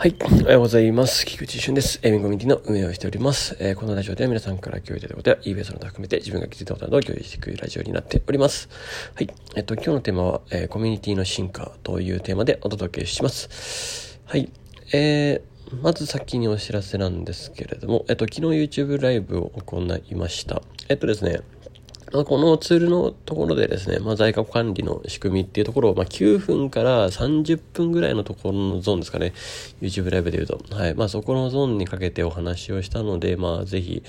はい。おはようございます。菊池俊です。エミコミュニティの運営をしております。えー、このラジオでは皆さんから共有いただいたことや eBay その他含めて自分が気づいたことなどを共有していくラジオになっております。はい。えっと、今日のテーマは、えー、コミュニティの進化というテーマでお届けします。はい。えー、まず先にお知らせなんですけれども、えっと、昨日 YouTube ライブを行いました。えっとですね、このツールのところでですね、まあ、在庫管理の仕組みっていうところを、まあ、9分から30分ぐらいのところのゾーンですかね。YouTube ライブで言うと。はい。まあ、そこのゾーンにかけてお話をしたので、まあ、ぜひ、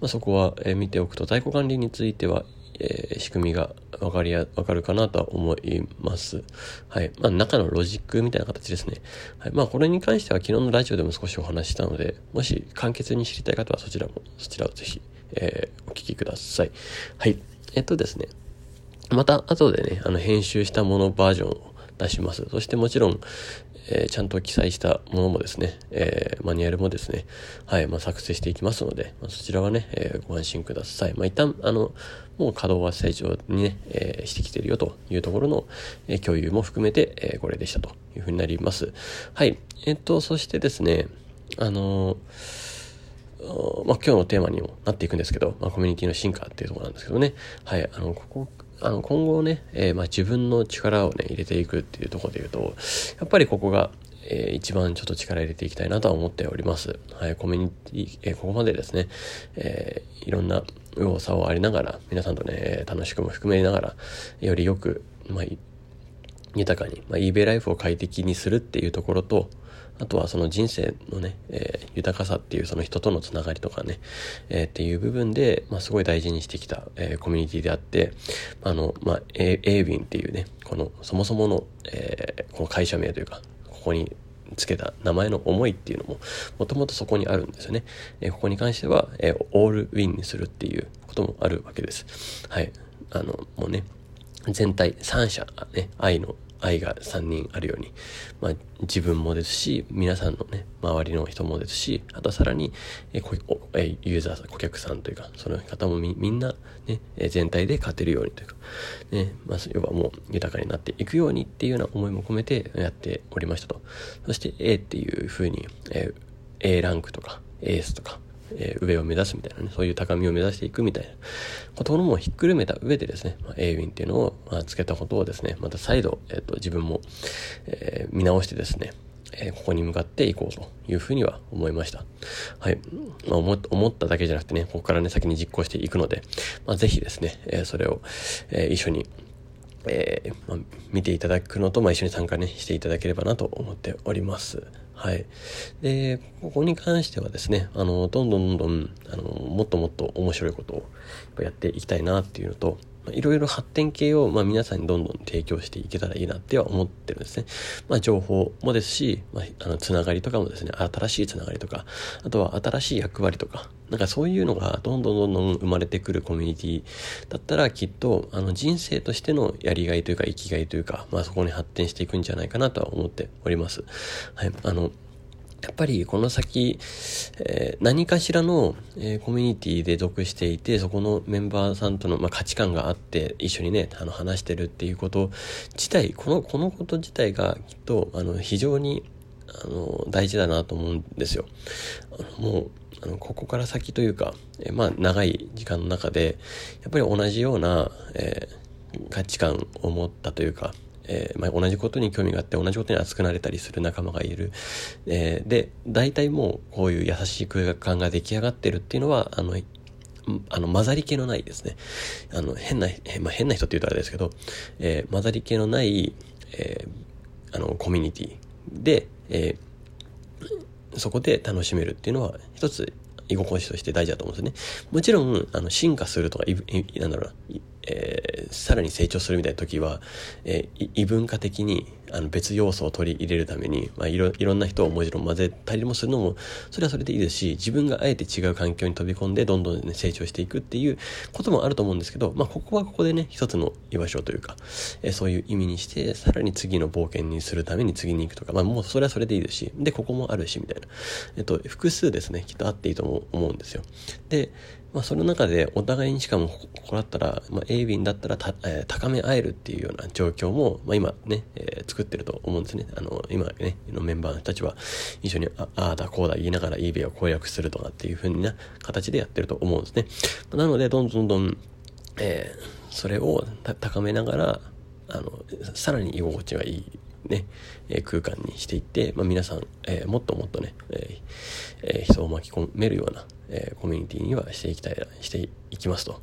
まあ、そこは、え見ておくと、在庫管理については、えー、仕組みがわかりや、わかるかなとは思います。はい。まあ、中のロジックみたいな形ですね。はい。まあ、これに関しては昨日のラジオでも少しお話ししたので、もし簡潔に知りたい方はそちらも、そちらをぜひえー、お聞きください。はい。えっとですね。また後でね、あの編集したものバージョンを出します。そしてもちろん、えー、ちゃんと記載したものもですね、えー、マニュアルもですね、はい、まあ、作成していきますので、まあ、そちらはね、えー、ご安心ください。まあ、一旦、あの、もう稼働は正常にね、え、してきてるよというところの、え、共有も含めて、え、これでしたというふうになります。はい。えっと、そしてですね、あのーまあ、今日のテーマにもなっていくんですけど、まあ、コミュニティの進化っていうところなんですけどね。はい。あの、ここ、あの、今後ね、えー、まあ、自分の力をね、入れていくっていうところで言うと、やっぱりここが、えー、一番ちょっと力入れていきたいなとは思っております。はい。コミュニティ、えー、ここまでですね、えー、いろんな右往左往ありながら、皆さんとね、楽しくも含めながら、よりよく、まあ、豊かに、まあ、eBay ライフを快適にするっていうところと、あとはその人生のね、えー、豊かさっていうその人とのつながりとかね、えー、っていう部分で、まあ、すごい大事にしてきた、えー、コミュニティであって、あの、まあ、エービンっていうね、このそもそもの、えー、この会社名というか、ここにつけた名前の思いっていうのも、もともとそこにあるんですよね。え、ここに関しては、え、オールウィンにするっていうこともあるわけです。はい。あの、もうね、全体、三者、ね、愛の愛が3人あるように、まあ、自分もですし、皆さんのね、周りの人もですし、あとさらに、ええユーザーさん、顧客さんというか、その方もみんな、ね、全体で勝てるようにというか、ね、まあ、要はもう豊かになっていくようにっていうような思いも込めてやっておりましたと。そして A っていうふうに、えー、A ランクとか、エースとか、えー、上を目指すみたいなね、そういう高みを目指していくみたいなとこともひっくるめた上でですね、まあ、A ウィンっていうのを、まあ、つけたことをですね、また再度、えっ、ー、と、自分も、えー、見直してですね、えここに向かっていこうというふうには思いました。はい。まあ、思思っただけじゃなくてね、ここからね、先に実行していくので、まあ、ぜひですね、えそれを、え一緒に、えー、まあ、見ていただくのと、まあ、一緒に参加ね、していただければなと思っております。はい。で、ここに関してはですね、あの、どんどんどんどん、あの、もっともっと面白いことをやっていきたいなっていうのと、いろいろ発展系を、まあ、皆さんにどんどん提供していけたらいいなっては思ってるんですね。まあ、情報もですし、まあ、あの、つながりとかもですね、新しいつながりとか、あとは新しい役割とか、なんかそういうのがどんどんどんどん生まれてくるコミュニティだったらきっと、あの、人生としてのやりがいというか、生きがいというか、まあ、そこに発展していくんじゃないかなとは思っております。はい。あの、やっぱりこの先、えー、何かしらの、えー、コミュニティで属していて、そこのメンバーさんとの、まあ、価値観があって、一緒にね、あの、話してるっていうこと自体、この、このこと自体がきっと、あの、非常に、あの、大事だなと思うんですよ。あのもう、あの、ここから先というか、えー、まあ、長い時間の中で、やっぱり同じような、え価値観を持ったというか、えー、まあ、同じことに興味があって同じことに熱くなれたりする仲間がいる。えー、で、大体もうこういう優しい空間が出来上がってるっていうのは、あの、あの、混ざり気のないですね。あの、変な、まあ、変な人って言うとあれですけど、えー、混ざり気のない、え、あの、コミュニティで、え、そこで楽しめるっていうのは、一つ、居心地として大事だと思うんですね。もちろん、あの、進化するとか、いなんだろうな、えー、さらに成長するみたいな時は、えー、異文化的にあの別要素を取り入れるために、まあ、いろいろんな人をもちろん混ぜたりもするのもそれはそれでいいですし自分があえて違う環境に飛び込んでどんどん、ね、成長していくっていうこともあると思うんですけど、まあ、ここはここでね一つの居場所というか、え、そういう意味にしてさらに次の冒険にするために次に行くとか、まあ、もうそれはそれでいいですしでここもあるしみたいな、えっと、複数ですねきっとあっていいと思うんですよ。でまあ、その中でお互いにしかもここだったら、まあ、A 便だったらた、えー、高め合えるっていうような状況も、まあ、今ね、えー、作ってると思うんですね。あの、今ね、のメンバーたちは一緒にああだこうだ言いながら eBay を攻略するとかっていう風な形でやってると思うんですね。なので、どんどんどん、えー、それを高めながら、あの、さらに居心地がいいね、え空間にしていって、まあ、皆さん、えー、もっともっとね、えー、人を巻き込めるような、え、コミュニティにはしていきたい、していきますという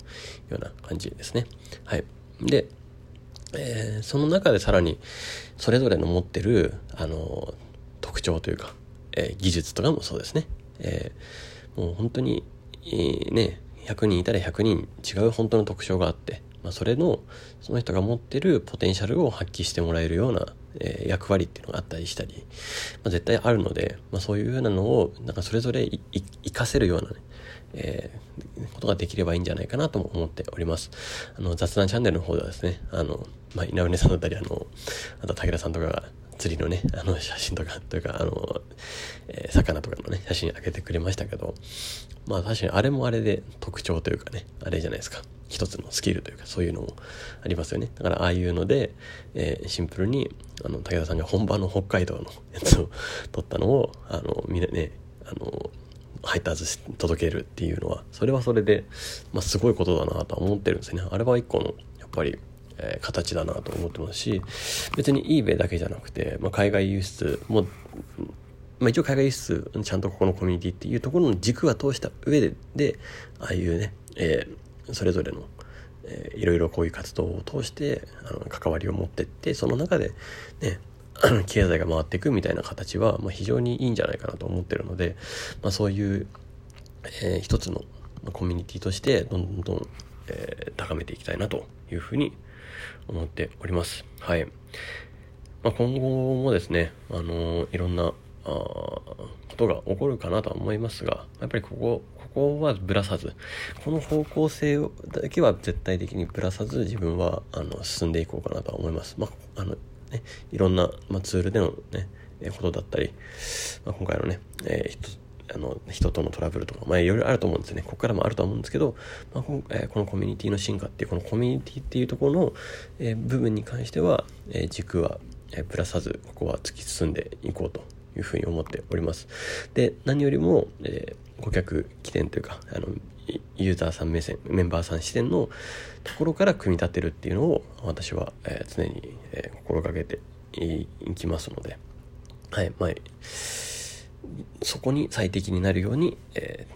ような感じですね。はい。で、えー、その中でさらにそれぞれの持ってる、あの特徴というか、えー、技術とかもそうですね。えー、もう本当に、えー、ね、100人いたら100人違う本当の特徴があって、まあ、それのその人が持ってるポテンシャルを発揮してもらえるような、え、役割っていうのがあったりしたり、まあ、絶対あるので、まあ、そういうようなのをなんかそれぞれ活かせるようなね、えー、ことができればいいんじゃないかなとも思っております。あの雑談チャンネルの方ではですね、あの、まあ、稲船さんだったり、あの、あと武田さんとかが釣りのね、あの写真とか、というか、あの、えー、魚とかのね、写真上げてくれましたけど、まあ確かにあれもあれで特徴というかね、あれじゃないですか。一つのスキルというかそういうのもありますよね。だからああいうので、えー、シンプルに、あの、武田さんが本場の北海道のやつを 撮ったのを、あの、みんなね、あの、配達し届けるっていうのは、それはそれで、まあ、すごいことだなとは思ってるんですよね。あれは一個の、やっぱり、えー、形だなと思ってますし、別に eBay だけじゃなくて、まあ、海外輸出も、まあ、一応海外輸出、ちゃんとここのコミュニティっていうところの軸は通した上で、で、ああいうね、えー、それぞれの、えー、いろいろこういう活動を通してあの関わりを持ってってその中でね 経済が回っていくみたいな形は、まあ、非常にいいんじゃないかなと思ってるので、まあ、そういう、えー、一つのコミュニティとしてどんどん、えー、高めていきたいなというふうに思っております。はい。まあ、今後もですね、あのー、いろんなあことが起こるかなとは思いますが、やっぱりここ、ここはぶらさず、この方向性だけは絶対的にぶらさず自分はあの進んでいこうかなとは思います。まあ、あのね、いろんな、まあ、ツールでのね、ことだったり、まあ、今回のね、えー、あの人とのトラブルとか、まあ、いろいろあると思うんですよね。ここからもあると思うんですけど、まあこ、のコミュニティの進化っていう、このコミュニティっていうところの、えー、部分に関しては、えー、軸は、えぶらさず、ここは突き進んでいこうというふうに思っております。で、何よりも、え顧客起点というか、あの、ユーザーさん目線、メンバーさん視点のところから組み立てるっていうのを私は、えー、常に、えー、心がけていきますので、はい、まあ、そこに最適になるように、え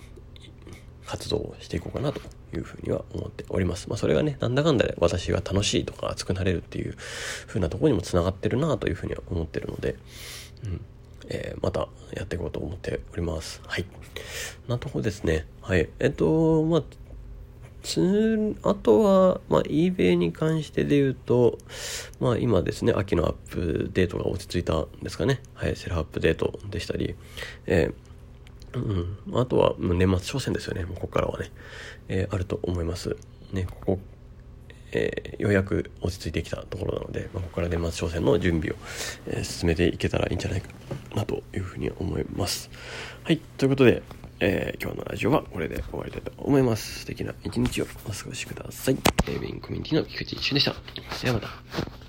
ー、活動をしていこうかなというふうには思っております。まあ、それがね、なんだかんだで私が楽しいとか熱くなれるっていうふうなところにもつながってるなというふうには思ってるので、うん。えー、またやっていこうと思っております。はい。なとこですね。はい。えっと、まあ、つ、あとは、まあ、eBay に関してで言うと、まあ、今ですね、秋のアップデートが落ち着いたんですかね。はい、セルフアップデートでしたり、えー、うん、あとは、年末商戦ですよね。もうここからはね、えー、あると思います。ね、ここえー、ようやく落ち着いてきたところなので、まあ、ここから年末商戦の準備を、えー、進めていけたらいいんじゃないかなというふうに思います。はい、ということで、えー、今日のラジオはこれで終わりたいと思います。素敵な一日をお過ごしください。えー、ビンコミュニティの菊池一瞬でした。ではまた。